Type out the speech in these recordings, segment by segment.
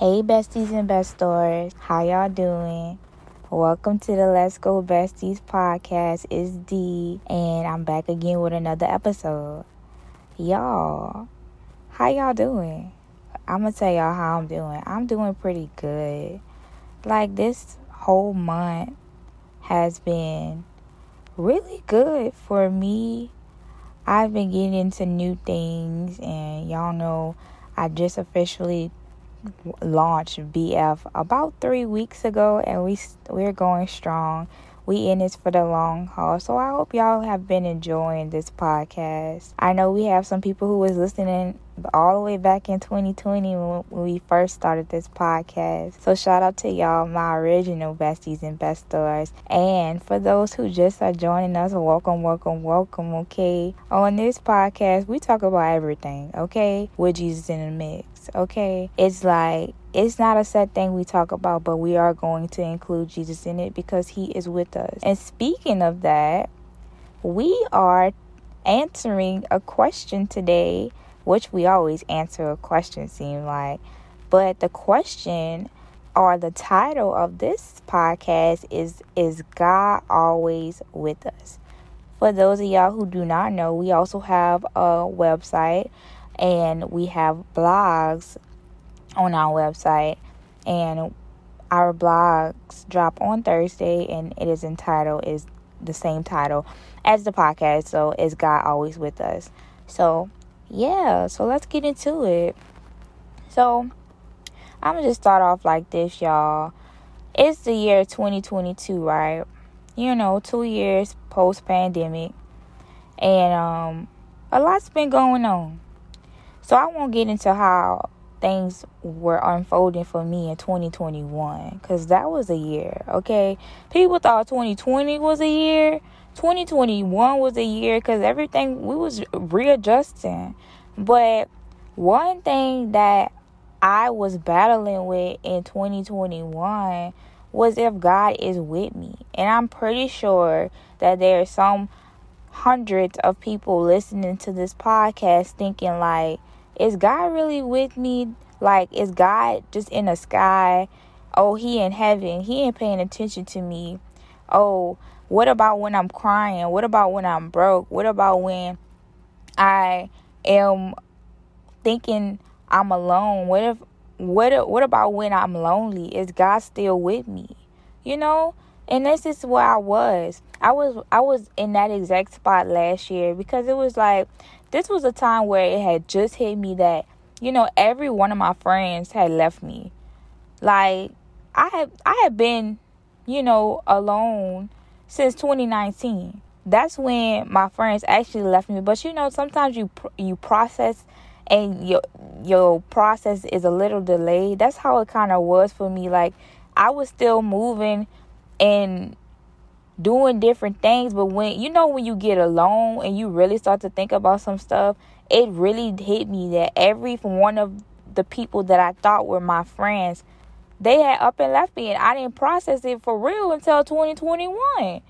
Hey, besties and bestors. How y'all doing? Welcome to the Let's Go Besties podcast. It's D, and I'm back again with another episode. Y'all, how y'all doing? I'm gonna tell y'all how I'm doing. I'm doing pretty good. Like, this whole month has been really good for me. I've been getting into new things, and y'all know I just officially launched BF about three weeks ago, and we we're going strong. We in this for the long haul. So I hope y'all have been enjoying this podcast. I know we have some people who was listening all the way back in 2020 when we first started this podcast. So shout out to y'all, my original besties and bestors. And for those who just are joining us, welcome, welcome, welcome. Okay. On this podcast, we talk about everything, okay? With Jesus in the mix okay? It's like it's not a set thing we talk about, but we are going to include Jesus in it because he is with us. And speaking of that, we are answering a question today, which we always answer a question seem like. But the question or the title of this podcast is is God always with us? For those of y'all who do not know, we also have a website and we have blogs on our website. And our blogs drop on Thursday and it is entitled is the same title as the podcast. So is God always with us. So yeah so let's get into it. So I'm gonna just start off like this y'all. It's the year 2022 right? You know two years post pandemic and um a lot's been going on so I won't get into how things were unfolding for me in 2021 because that was a year, okay? People thought 2020 was a year. 2021 was a year because everything we was readjusting. But one thing that I was battling with in 2021 was if God is with me. And I'm pretty sure that there are some hundreds of people listening to this podcast thinking like is God really with me? Like, is God just in the sky? Oh, he in heaven. He ain't paying attention to me. Oh, what about when I'm crying? What about when I'm broke? What about when I am thinking I'm alone? What if what what about when I'm lonely? Is God still with me? You know? And this is where I was. I was I was in that exact spot last year because it was like this was a time where it had just hit me that, you know, every one of my friends had left me. Like I had I had been, you know, alone since 2019. That's when my friends actually left me. But you know, sometimes you you process and your your process is a little delayed. That's how it kind of was for me. Like I was still moving and doing different things. But when you know when you get alone and you really start to think about some stuff, it really hit me that every one of the people that I thought were my friends, they had up and left me, and I didn't process it for real until 2021.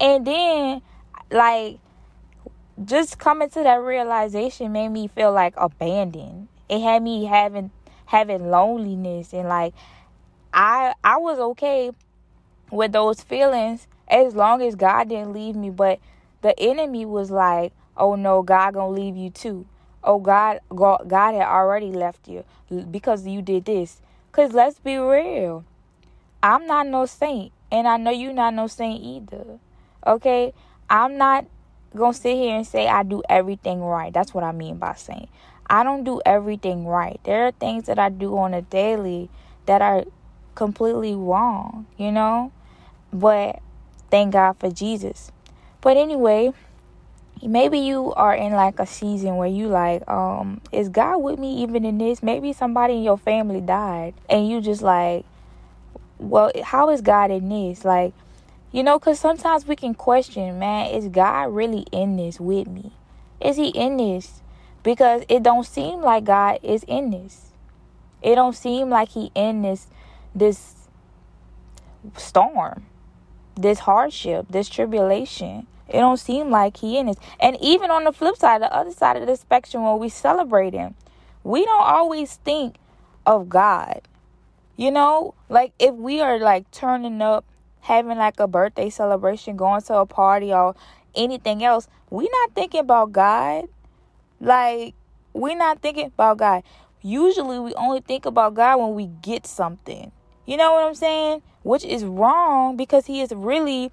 And then, like, just coming to that realization made me feel like abandoned. It had me having having loneliness and like I I was okay with those feelings as long as God didn't leave me. But the enemy was like, oh no, God gonna leave you too. Oh God, God, God had already left you because you did this. Cause let's be real, I'm not no saint, and I know you're not no saint either. Okay, I'm not gonna sit here and say I do everything right. That's what I mean by saying I don't do everything right. There are things that I do on a daily that are completely wrong, you know? But thank God for Jesus. But anyway, maybe you are in like a season where you like, um, is God with me even in this? Maybe somebody in your family died and you just like, well, how is God in this? Like, you know, because sometimes we can question, man, is God really in this with me? Is he in this? Because it don't seem like God is in this. It don't seem like he in this this storm this hardship, this tribulation. It don't seem like he in it. And even on the flip side, the other side of the spectrum when we celebrate him, we don't always think of God. You know, like if we are like turning up, having like a birthday celebration, going to a party or anything else, we not thinking about God. Like we're not thinking about God. Usually we only think about God when we get something. You know what I'm saying? Which is wrong because he is really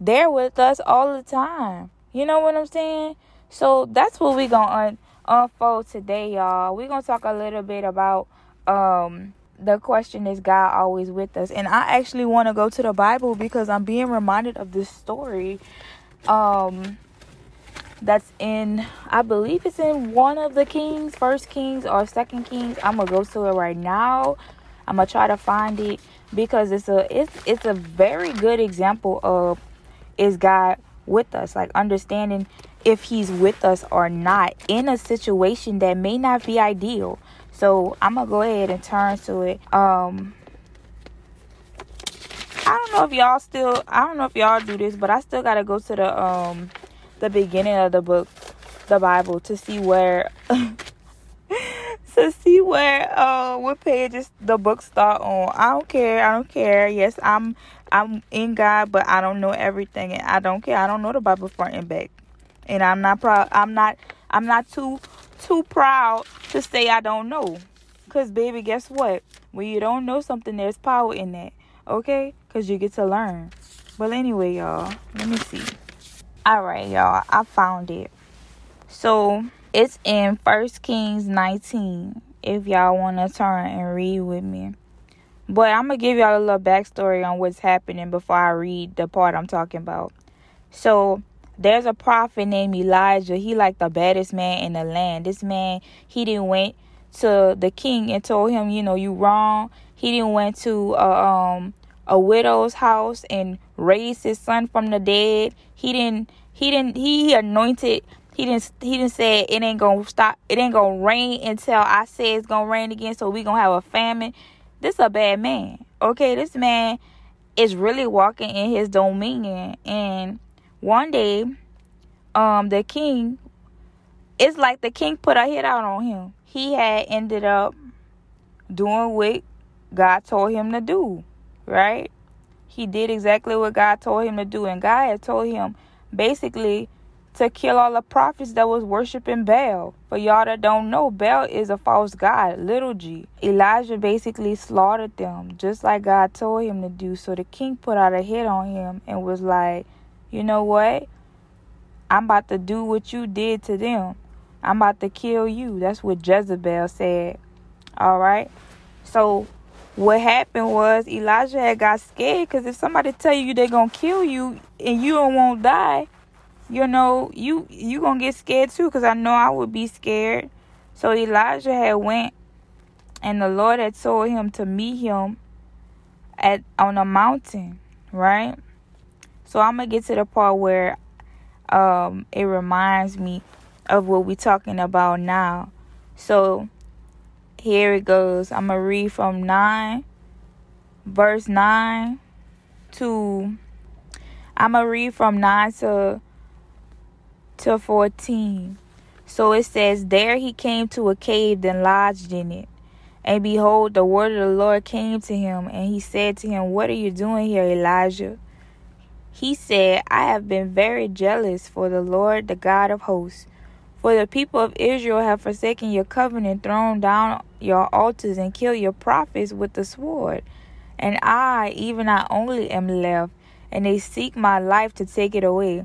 there with us all the time. You know what I'm saying? So that's what we're to un- unfold today, y'all. We're to talk a little bit about um the question is God always with us? And I actually want to go to the Bible because I'm being reminded of this story um that's in I believe it's in one of the Kings, first Kings or second Kings. I'm gonna go to it right now. I'm gonna try to find it because it's a it's it's a very good example of is God with us, like understanding if he's with us or not in a situation that may not be ideal. So I'm gonna go ahead and turn to it. Um I don't know if y'all still I don't know if y'all do this, but I still gotta go to the um the beginning of the book, the Bible, to see where to see where uh what pages the book start on. I don't care. I don't care. Yes, I'm I'm in God, but I don't know everything, and I don't care. I don't know the Bible front and back, and I'm not proud. I'm not. I'm not too too proud to say I don't know, cause baby, guess what? When you don't know something, there's power in that. Okay, cause you get to learn. But anyway, y'all, let me see. All right, y'all, I found it. So it's in First Kings 19. If y'all want to turn and read with me. But I'm going to give y'all a little backstory on what's happening before I read the part I'm talking about. So there's a prophet named Elijah. He like the baddest man in the land. This man, he didn't went to the king and told him, you know, you wrong. He didn't went to uh, um a widow's house and raised his son from the dead. He didn't he didn't he anointed he didn't he didn't say it ain't gonna stop it ain't gonna rain until I say it's gonna rain again so we gonna have a famine. This a bad man. Okay, this man is really walking in his dominion and one day um the king it's like the king put a hit out on him. He had ended up doing what God told him to do right? He did exactly what God told him to do. And God had told him basically to kill all the prophets that was worshiping Baal. For y'all that don't know, Baal is a false god, little g. Elijah basically slaughtered them, just like God told him to do. So the king put out a hit on him and was like, you know what? I'm about to do what you did to them. I'm about to kill you. That's what Jezebel said. All right. So what happened was Elijah had got scared because if somebody tell you they're gonna kill you and you don't want to die, you know you you gonna get scared too. Because I know I would be scared. So Elijah had went, and the Lord had told him to meet him at on a mountain, right? So I'm gonna get to the part where um it reminds me of what we're talking about now. So here it goes. I'm to read from 9, verse 9 to, I'm to read from 9 to, to 14. So it says, There he came to a cave, and lodged in it. And behold, the word of the Lord came to him, and he said to him, What are you doing here, Elijah? He said, I have been very jealous for the Lord, the God of hosts for the people of Israel have forsaken your covenant, thrown down your altars, and killed your prophets with the sword. And I, even I only, am left, and they seek my life to take it away.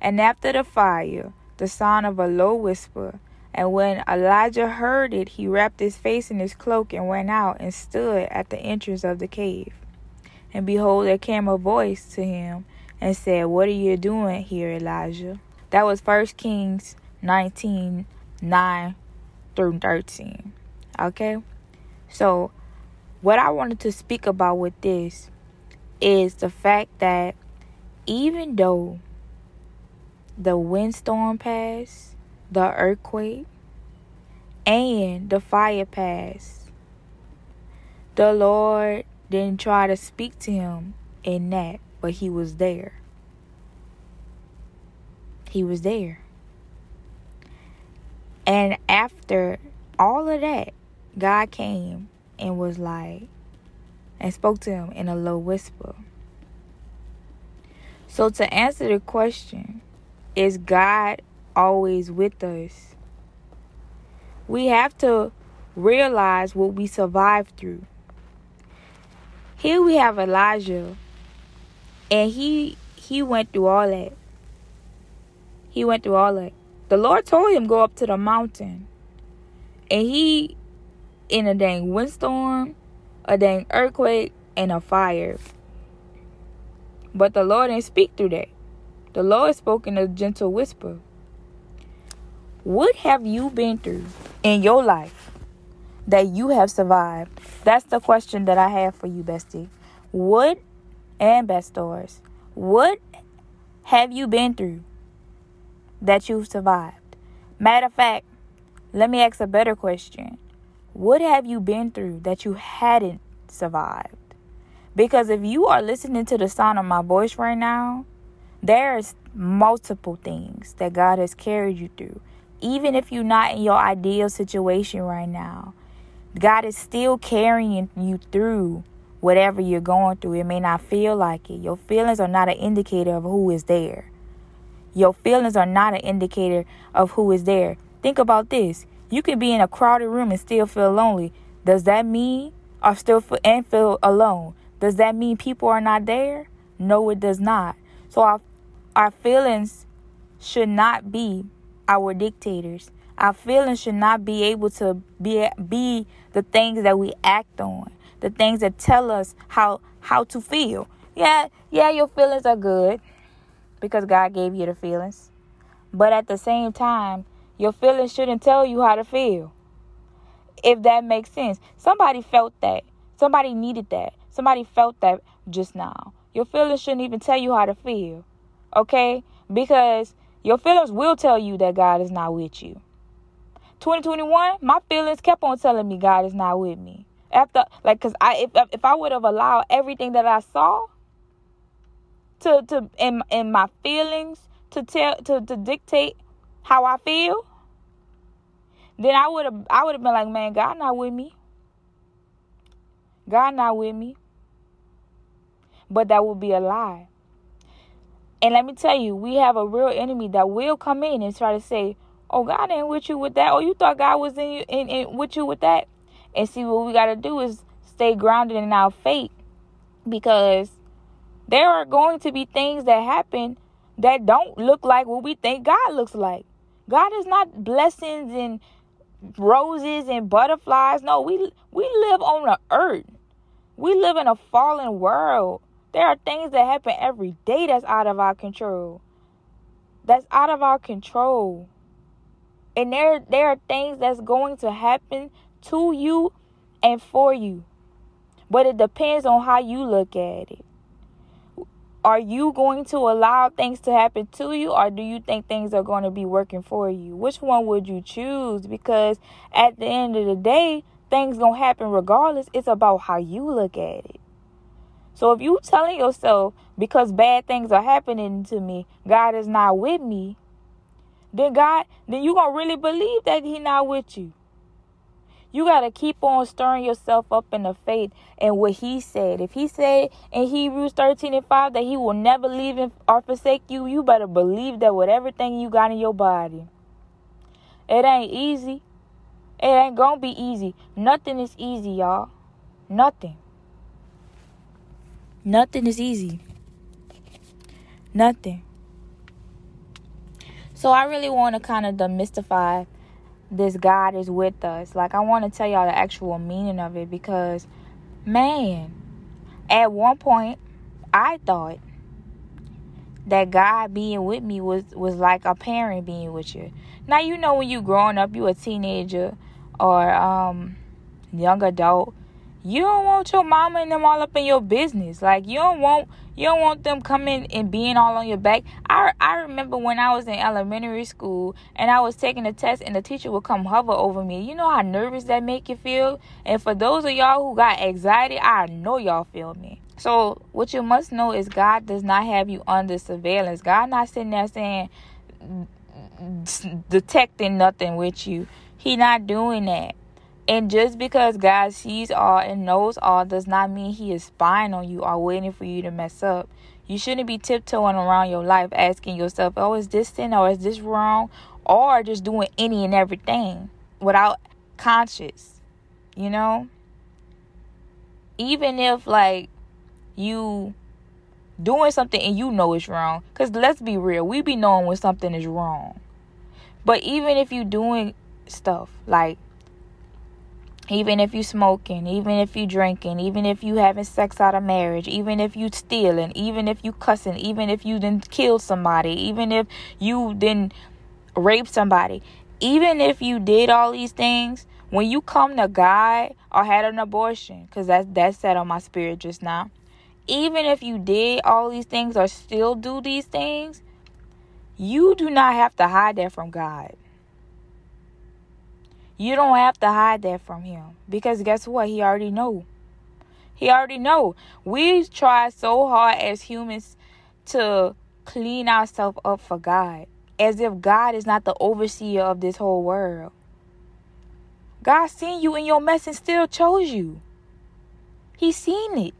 And after the fire, the sound of a low whisper. And when Elijah heard it, he wrapped his face in his cloak and went out and stood at the entrance of the cave. And behold, there came a voice to him and said, What are you doing here, Elijah? That was First Kings 19 9 through 13. Okay? So what I wanted to speak about with this is the fact that even though the windstorm passed, the earthquake, and the fire passed, the Lord didn't try to speak to him in that, but he was there. He was there. And after all of that, God came and was like, and spoke to him in a low whisper. So, to answer the question, is God always with us? We have to realize what we survived through. Here we have Elijah, and he he went through all that. He went through all that. The Lord told him go up to the mountain, and he in a dang windstorm, a dang earthquake, and a fire. But the Lord didn't speak through that. The Lord spoke in a gentle whisper. What have you been through in your life that you have survived? That's the question that I have for you, bestie. What and bestors? What have you been through that you've survived? Matter of fact, let me ask a better question. What have you been through that you hadn't survived? Because if you are listening to the sound of my voice right now, there's multiple things that God has carried you through. Even if you're not in your ideal situation right now, God is still carrying you through whatever you're going through. It may not feel like it. Your feelings are not an indicator of who is there. Your feelings are not an indicator of who is there. Think about this. You can be in a crowded room and still feel lonely. Does that mean or still feel, and feel alone? Does that mean people are not there? No, it does not. So our our feelings should not be our dictators. Our feelings should not be able to be be the things that we act on, the things that tell us how how to feel. Yeah, yeah, your feelings are good because God gave you the feelings. But at the same time, your feelings shouldn't tell you how to feel. If that makes sense. Somebody felt that. Somebody needed that. Somebody felt that just now. Your feelings shouldn't even tell you how to feel. Okay? Because your feelings will tell you that God is not with you. 2021, my feelings kept on telling me God is not with me. After like cuz I if if I would have allowed everything that I saw to to in in my feelings to tell to to dictate how I feel, then I would have I would have been like, man, God not with me. God not with me. But that would be a lie. And let me tell you, we have a real enemy that will come in and try to say, "Oh, God ain't with you with that. Oh, you thought God was in you in, in with you with that." And see, what we got to do is stay grounded in our faith, because there are going to be things that happen that don't look like what we think God looks like. God is not blessings and roses and butterflies. No, we we live on the earth. We live in a fallen world. There are things that happen every day that's out of our control. That's out of our control. And there there are things that's going to happen to you and for you. But it depends on how you look at it. Are you going to allow things to happen to you, or do you think things are going to be working for you? Which one would you choose? Because at the end of the day, things gonna happen regardless. It's about how you look at it. So if you telling yourself because bad things are happening to me, God is not with me, then God, then you gonna really believe that He not with you. You got to keep on stirring yourself up in the faith and what he said. If he said in Hebrews 13 and 5 that he will never leave or forsake you, you better believe that with everything you got in your body. It ain't easy. It ain't to be easy. Nothing is easy, y'all. Nothing. Nothing is easy. Nothing. So I really want to kind of demystify this God is with us. Like, I want to tell y'all the actual meaning of it because, man, at one point, I thought that God being with me was, was like a parent being with you. Now, you know, when you growing up, you a teenager or um, young adult, You don't want your mama and them all up in your business. Like you don't want you don't want them coming and being all on your back. I I remember when I was in elementary school and I was taking a test and the teacher would come hover over me. You know how nervous that make you feel? And for those of y'all who got anxiety, I know y'all feel me. So what you must know is God does not have you under surveillance. God not sitting there saying detecting nothing with you. He not doing that. And just because God sees all and knows all does not mean He is spying on you or waiting for you to mess up. You shouldn't be tiptoeing around your life asking yourself, oh, is this sin or is this wrong? Or just doing any and everything without conscience, you know? Even if, like, you doing something and you know it's wrong. Because let's be real, we be knowing when something is wrong. But even if you doing stuff like even if you smoking, even if you drinking, even if you having sex out of marriage, even if you stealing, even if you cussing, even if you then kill somebody, even if you then rape somebody, even if you did all these things, when you come to God or had an abortion, because that that set on my spirit just now. Even if you did all these things or still do these things, you do not have to hide that from God. You don't have to hide that from him because guess what? He already know. He already know. We try so hard as humans to clean ourselves up for God as if God is not the overseer of this whole world. God seen you in your mess and still chose you. He seen it.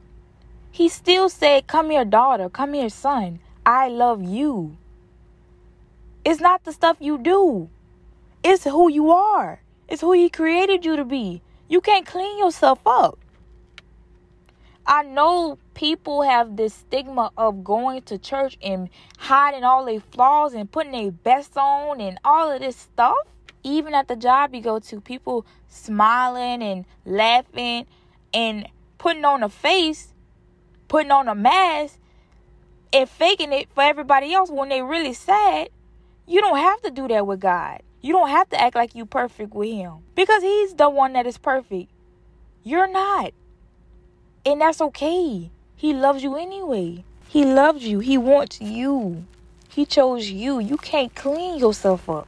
He still said, Come here, daughter. Come here, son. I love you. It's not the stuff you do, it's who you are. It's who He created you to be. You can't clean yourself up. I know people have this stigma of going to church and hiding all their flaws and putting their best on and all of this stuff. Even at the job you go to, people smiling and laughing and putting on a face, putting on a mask, and faking it for everybody else when they really sad. You don't have to do that with God. You don't have to act like you're perfect with him because he's the one that is perfect. You're not. And that's okay. He loves you anyway. He loves you. He wants you. He chose you. You can't clean yourself up.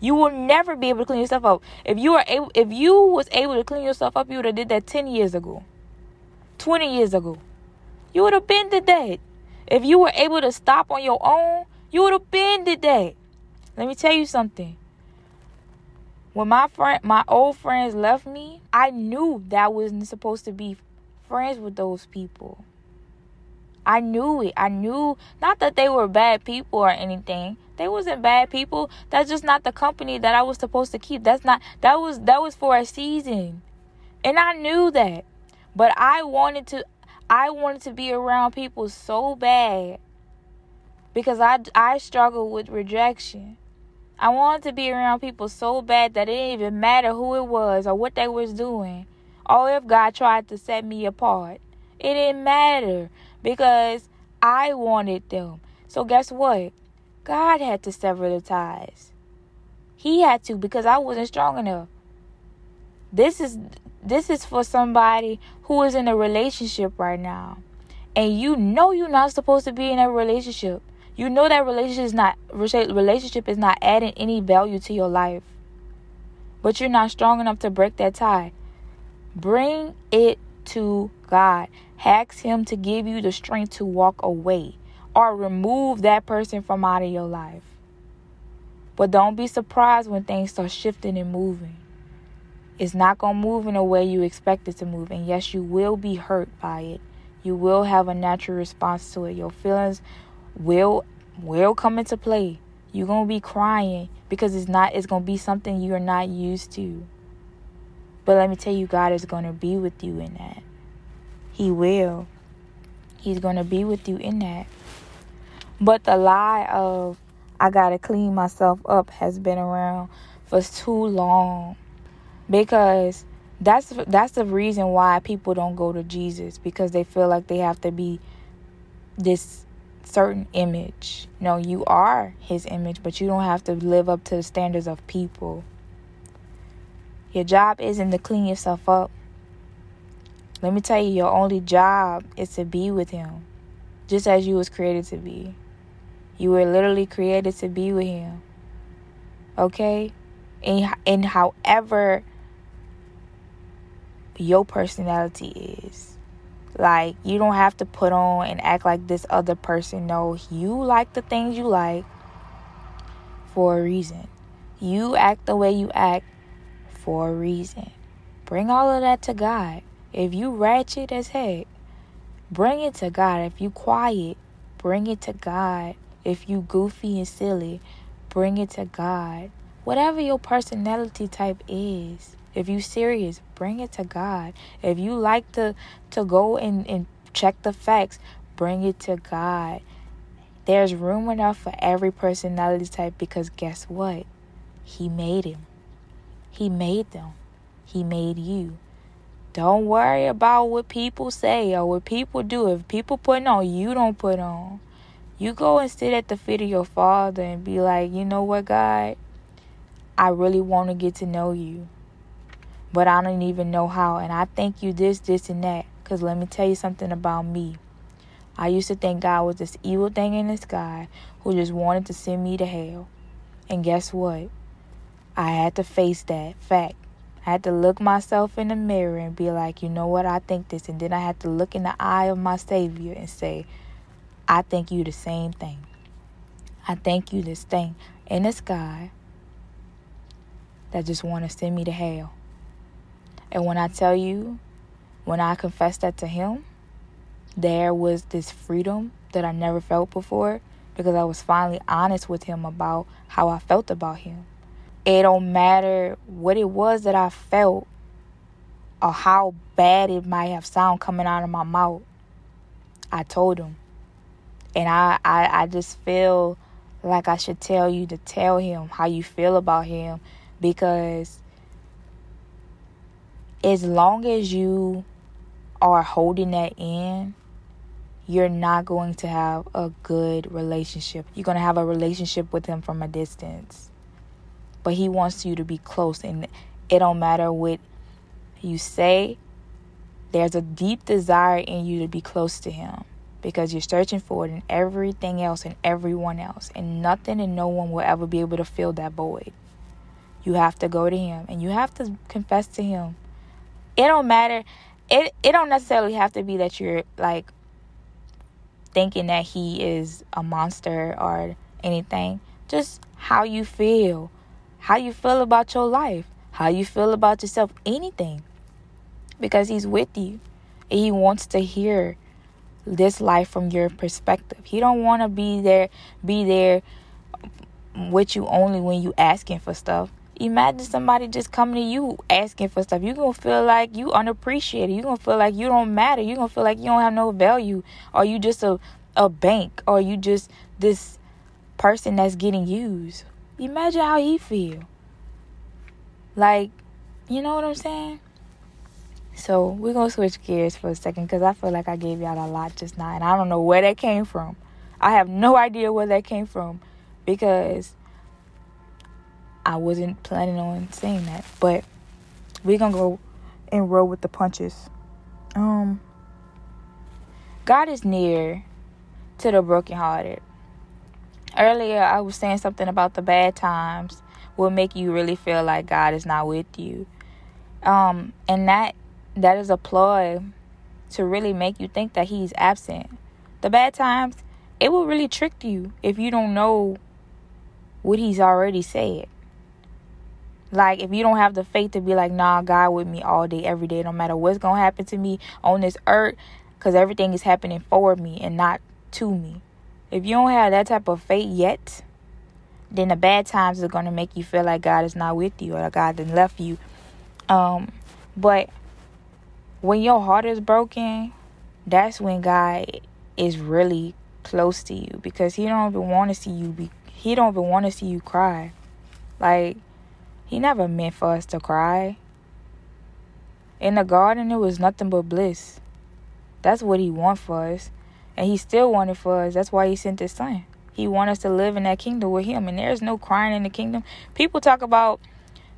You will never be able to clean yourself up. If you are able if you was able to clean yourself up, you would have did that 10 years ago. 20 years ago. You would have been did that. If you were able to stop on your own, you would have been did that. Let me tell you something. When my friend, my old friends left me, I knew that I wasn't supposed to be friends with those people. I knew it. I knew not that they were bad people or anything. They wasn't bad people. That's just not the company that I was supposed to keep. That's not that was that was for a season. And I knew that. But I wanted to I wanted to be around people so bad because I I struggle with rejection. I wanted to be around people so bad that it didn't even matter who it was or what they was doing. Or if God tried to set me apart. It didn't matter because I wanted them. So guess what? God had to sever the ties. He had to because I wasn't strong enough. This is this is for somebody who is in a relationship right now. And you know you're not supposed to be in a relationship. You know that relationship is not relationship is not adding any value to your life. But you're not strong enough to break that tie. Bring it to God. Ask him to give you the strength to walk away or remove that person from out of your life. But don't be surprised when things start shifting and moving. It's not going to move in a way you expect it to move. And yes, you will be hurt by it. You will have a natural response to it. Your feelings will will come into play. You're gonna be crying because it's not it's gonna be something you're not used to. But let me tell you, God is gonna be with you in that. He will. He's gonna be with you in that. But the lie of I gotta clean myself up has been around for too long. Because that's that's the reason why people don't go to Jesus because they feel like they have to be this certain image. No, you are his image, but you don't have to live up to the standards of people. Your job isn't to clean yourself up. Let me tell you, your only job is to be with him. Just as you was created to be. You were literally created to be with him. Okay? And, and however your personality is. Like, you don't have to put on and act like this other person. No, you like the things you like for a reason. You act the way you act for a reason. Bring all of that to God. If you ratchet as heck, bring it to God. If you quiet, bring it to God. If you goofy and silly, bring it to God. Whatever your personality type is, if you serious, bring it to God. If you like to to go and, and check the facts, bring it to God. There's room enough for every personality type because guess what? He made him. He made them. He made you. Don't worry about what people say or what people do. If people put on, you don't put on. You go and sit at the feet of your father and be like, you know what, God? I really want to get to know you but I don't even know how. And I thank you this, this, and that. Because let me tell you something about me. I used to think God was this evil thing in the sky who just wanted to send me to hell. And guess what? I had to face that fact. I had to look myself in the mirror and be like, you know what? I think this. And then I had to look in the eye of my Savior and say, I think you the same thing. I thank you this thing in the sky that just want to send me to hell. And when I tell you, when I confessed that to him, there was this freedom that I never felt before because I was finally honest with him about how I felt about him. It don't matter what it was that I felt or how bad it might have sound coming out of my mouth. I told him. And I, I, I just feel like I should tell you to tell him how you feel about him because as long as you are holding that in, you're not going to have a good relationship. You're going to have a relationship with him from a distance. But he wants you to be close and it don't matter what you say. There's a deep desire in you to be close to him because you're searching for it in everything else and everyone else and nothing and no one will ever be able to fill that void. You have to go to him and you have to confess to him it don't matter. It it don't necessarily have to be that you're like thinking that he is a monster or anything. Just how you feel. How you feel about your life. How you feel about yourself. Anything. Because he's with you. And he wants to hear this life from your perspective. He don't want to be there be there with you only when you asking for stuff. Imagine somebody just coming to you asking for stuff. You're to feel like you unappreciated. You're to feel like you don't matter. You're to feel like you don't have no value. Or you just a, a bank. Or you just this person that's getting used. Imagine how he feel. Like, you know what I'm saying? So we're to switch gears for a second because I feel like I gave y'all a lot just now. And I don't know where that came from. I have no idea where that came from because I wasn't planning on saying that, but we're gonna go and roll with the punches. Um, God is near to the brokenhearted. Earlier, I was saying something about the bad times will make you really feel like God is not with you. Um, and that that is a ploy to really make you think that He's absent. The bad times, it will really trick you if you don't know what He's already said. Like, if you don't have the faith to be like, nah, God with me all day, every day, no matter what's going to happen to me on this earth, because everything is happening for me and not to me. If you don't have that type of faith yet, then the bad times are going to make you feel like God is not with you or God has left you. Um, but when your heart is broken, that's when God is really close to you because he don't even want to see you be he don't even want to see you cry. Like he never meant for us to cry. In the garden, it was nothing but bliss. That's what He wanted for us. And He still wanted for us. That's why He sent His Son. He wanted us to live in that kingdom with Him. And there's no crying in the kingdom. People talk about,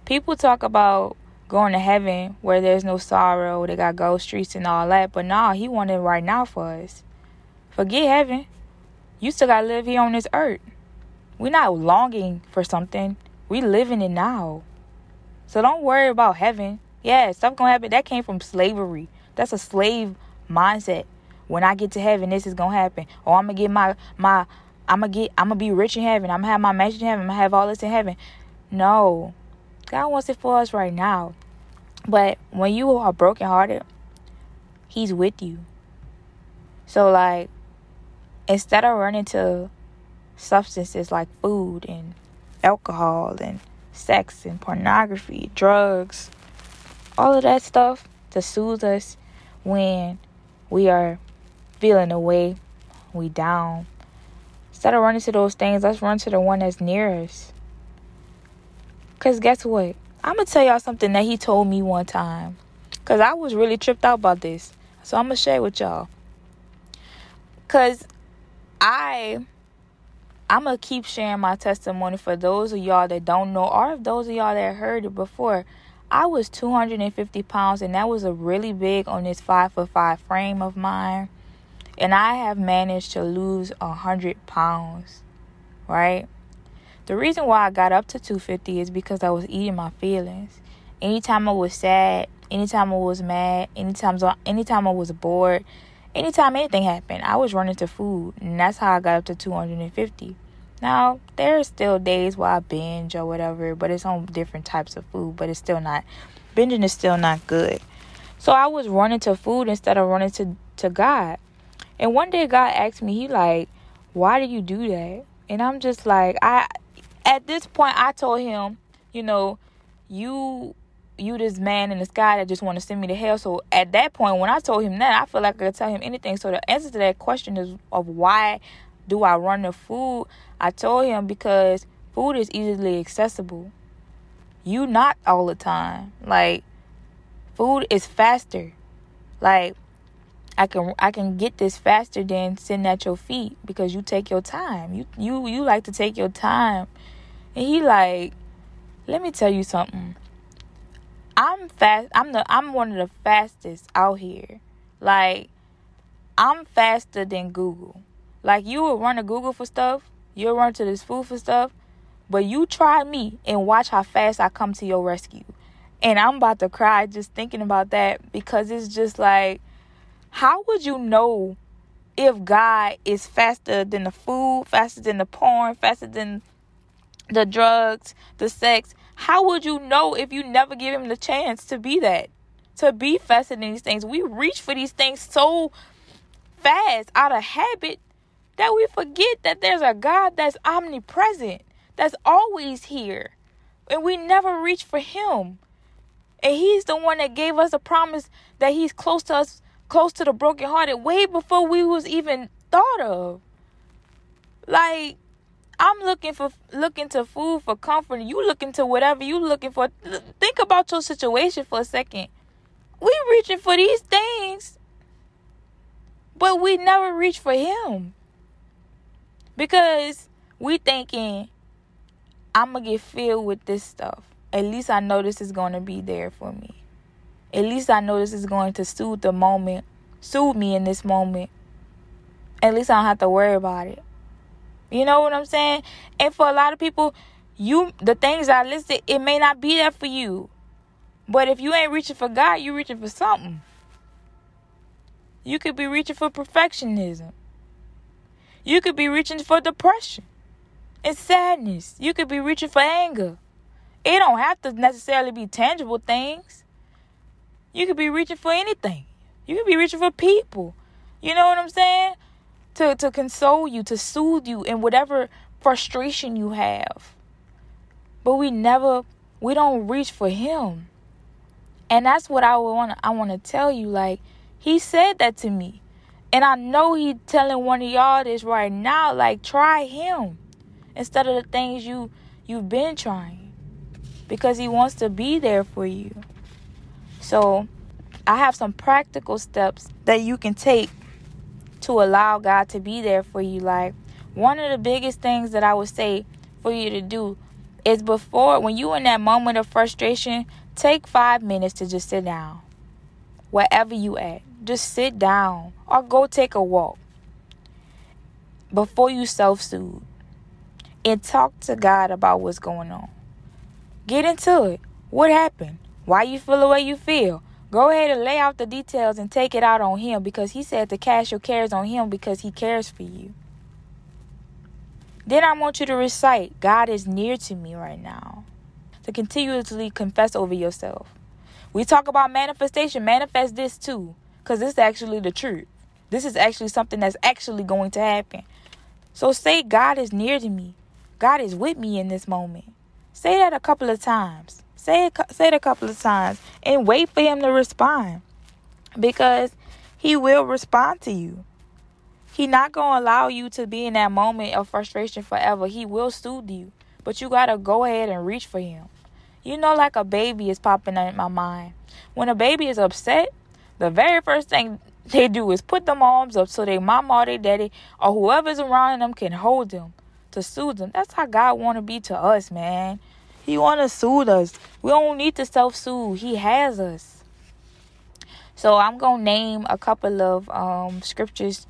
people talk about going to heaven where there's no sorrow, they got ghost streets and all that. But nah, he wanted right now for us. Forget heaven. You still gotta live here on this earth. We're not longing for something. We living it now. So don't worry about heaven. Yeah, stuff gonna happen. That came from slavery. That's a slave mindset. When I get to heaven, this is gonna happen. Oh, or I'm gonna get my my I'm gonna get I'm gonna be rich in heaven. I'm gonna have my mansion in heaven. I'm gonna have all this in heaven. No, God wants it for us right now. But when you are brokenhearted, He's with you. So like, instead of running to substances like food and alcohol and sex and pornography, drugs, all of that stuff to soothe us when we are feeling away, we down. Instead of running to those things, let's run to the one that's near us. Cause guess what? I'm gonna tell y'all something that he told me one time. Cause I was really tripped out about this. So I'm gonna share with y'all. Cause I I'm gonna keep sharing my testimony for those of y'all that don't know, or if those of y'all that heard it before. I was 250 pounds, and that was a really big on this five foot five frame of mine. And I have managed to lose a hundred pounds, right? The reason why I got up to 250 is because I was eating my feelings. Anytime I was sad, anytime I was mad, anytime anytime I was bored, anytime anything happened, I was running to food, and that's how I got up to 250. Now, there are still days where I binge or whatever, but it's on different types of food, but it's still not binging is still not good. So I was running to food instead of running to to God. And one day God asked me, he like, "Why do you do that?" And I'm just like, I at this point I told him, you know, you you this man in the sky that just want to send me to hell. So at that point when I told him that, I feel like I could tell him anything. So the answer to that question is of why do I run the food? I told him because food is easily accessible. You not all the time. Like food is faster. Like I can I can get this faster than sitting at your feet because you take your time. You you you like to take your time and he like, let me tell you something. I'm fast. I'm the. I'm one of the fastest out here. Like, I'm faster than Google. Like, you would run to Google for stuff. You'll run to this food for stuff. But you try me and watch how fast I come to your rescue. And I'm about to cry just thinking about that because it's just like, how would you know if God is faster than the food, faster than the porn, faster than the drugs, the sex. How would you know if you never give him the chance to be that? To be fascinated in these things. We reach for these things so fast out of habit that we forget that there's a God that's omnipresent, that's always here. And we never reach for him. And he's the one that gave us a promise that he's close to us, close to the brokenhearted, way before we was even thought of. Like I'm looking for looking to food for comfort. You looking to whatever you looking for. Think about your situation for a second. We reaching for these things, but we never reach for Him because we thinking I'm gonna get filled with this stuff. At least I know this is gonna be there for me. At least I know this is going to soothe the moment, soothe me in this moment. At least I don't have to worry about it. You know what I'm saying? And for a lot of people, you the things I listed, it may not be there for you. But if you ain't reaching for God, you reaching for something. You could be reaching for perfectionism. You could be reaching for depression and sadness. You could be reaching for anger. It don't have to necessarily be tangible things. You could be reaching for anything. You could be reaching for people. You know what I'm saying? To, to console you, to soothe you in whatever frustration you have. But we never we don't reach for him. And that's what I want I want to tell you like he said that to me. And I know he telling one of y'all this right now like try him instead of the things you you've been trying because he wants to be there for you. So, I have some practical steps that you can take to allow God to be there for you. Like one of the biggest things that I would say for you to do is before when you in that moment of frustration, Take five minutes to just sit down. Wherever you at, just sit down or go take a walk before you self soothe and talk to God about what's going on. Get into it. What happened? Why you feel the way you feel? Go ahead and lay out the details and take it out on him because he said to cast your cares on him because he cares for you. Then I want you to recite, God is near to me right now. To continuously confess over yourself. We talk about manifestation, manifest this too, because this is actually the truth. This is actually something that's actually going to happen. So say, God is near to me. God is with me in this moment. Say that a couple of times. Say it, say it a couple of times and wait for him to respond because he will respond to you. He not going to allow you to be in that moment of frustration forever. He will soothe you, but you got to go ahead and reach for him. You know like a baby is popping up in my mind. When a baby is upset, the very first thing they do is put them arms up so their mama or their daddy or whoever's around them can hold them to soothe them. That's how God want to be to us, man. He want to soothe us. We don't need to self-soothe. He has us. So I'm going to name a couple of um, scriptures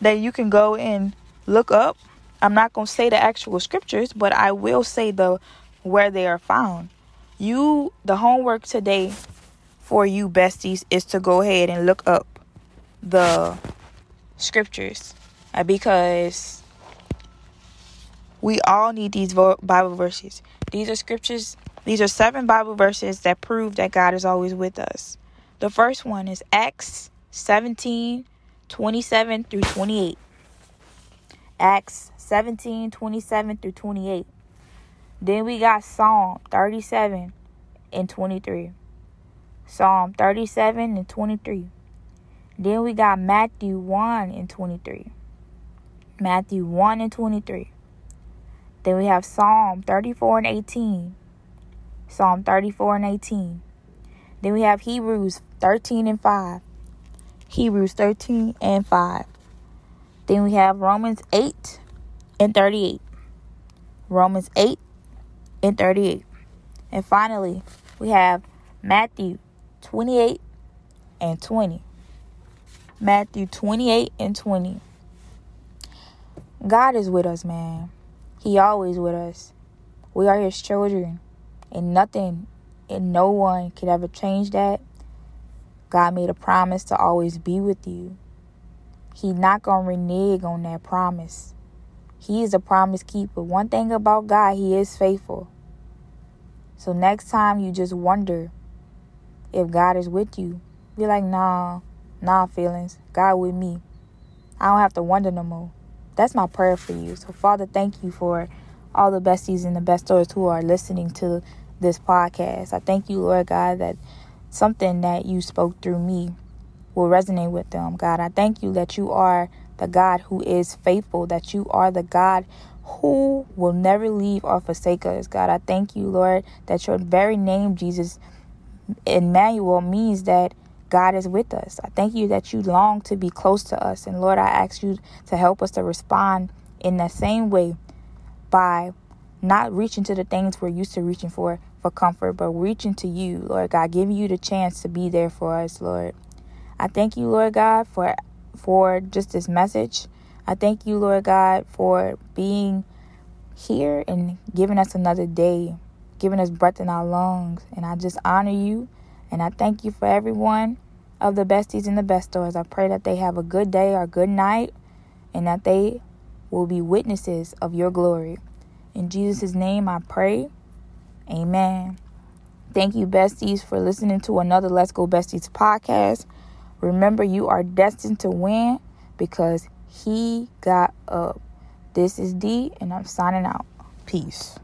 that you can go and look up. I'm not going to say the actual scriptures, but I will say the where they are found. You the homework today for you besties is to go ahead and look up the scriptures because we all need these Bible verses. These are scriptures, these are seven Bible verses that prove that God is always with us. The first one is Acts 17 27 through 28. Acts 17 27 through 28. Then we got Psalm 37 and 23. Psalm 37 and 23. Then we got Matthew 1 and 23. Matthew 1 and 23. Then we have Psalm 34 and 18. Psalm 34 and 18. Then we have Hebrews 13 and 5. Hebrews 13 and 5. Then we have Romans 8 and 38. Romans 8 and 38. And finally, we have Matthew 28 and 20. Matthew 28 and 20. God is with us, man. He always with us. We are his children. And nothing and no one could ever change that. God made a promise to always be with you. He not gonna renege on that promise. He is a promise keeper. One thing about God, he is faithful. So next time you just wonder if God is with you, be like, nah, nah feelings. God with me. I don't have to wonder no more. That's my prayer for you. So, Father, thank you for all the besties and the bestors who are listening to this podcast. I thank you, Lord God, that something that you spoke through me will resonate with them. God, I thank you that you are the God who is faithful, that you are the God who will never leave or forsake us. God, I thank you, Lord, that your very name, Jesus, Emmanuel, means that God is with us. I thank you that you long to be close to us. And Lord, I ask you to help us to respond in that same way by not reaching to the things we're used to reaching for for comfort, but reaching to you, Lord God, giving you the chance to be there for us, Lord. I thank you, Lord God, for for just this message. I thank you, Lord God, for being here and giving us another day, giving us breath in our lungs. And I just honor you and I thank you for everyone of the besties and the bestors. I pray that they have a good day or good night and that they will be witnesses of your glory. In Jesus' name I pray. Amen. Thank you, besties, for listening to another Let's Go Besties podcast. Remember, you are destined to win because he got up. This is D, and I'm signing out. Peace.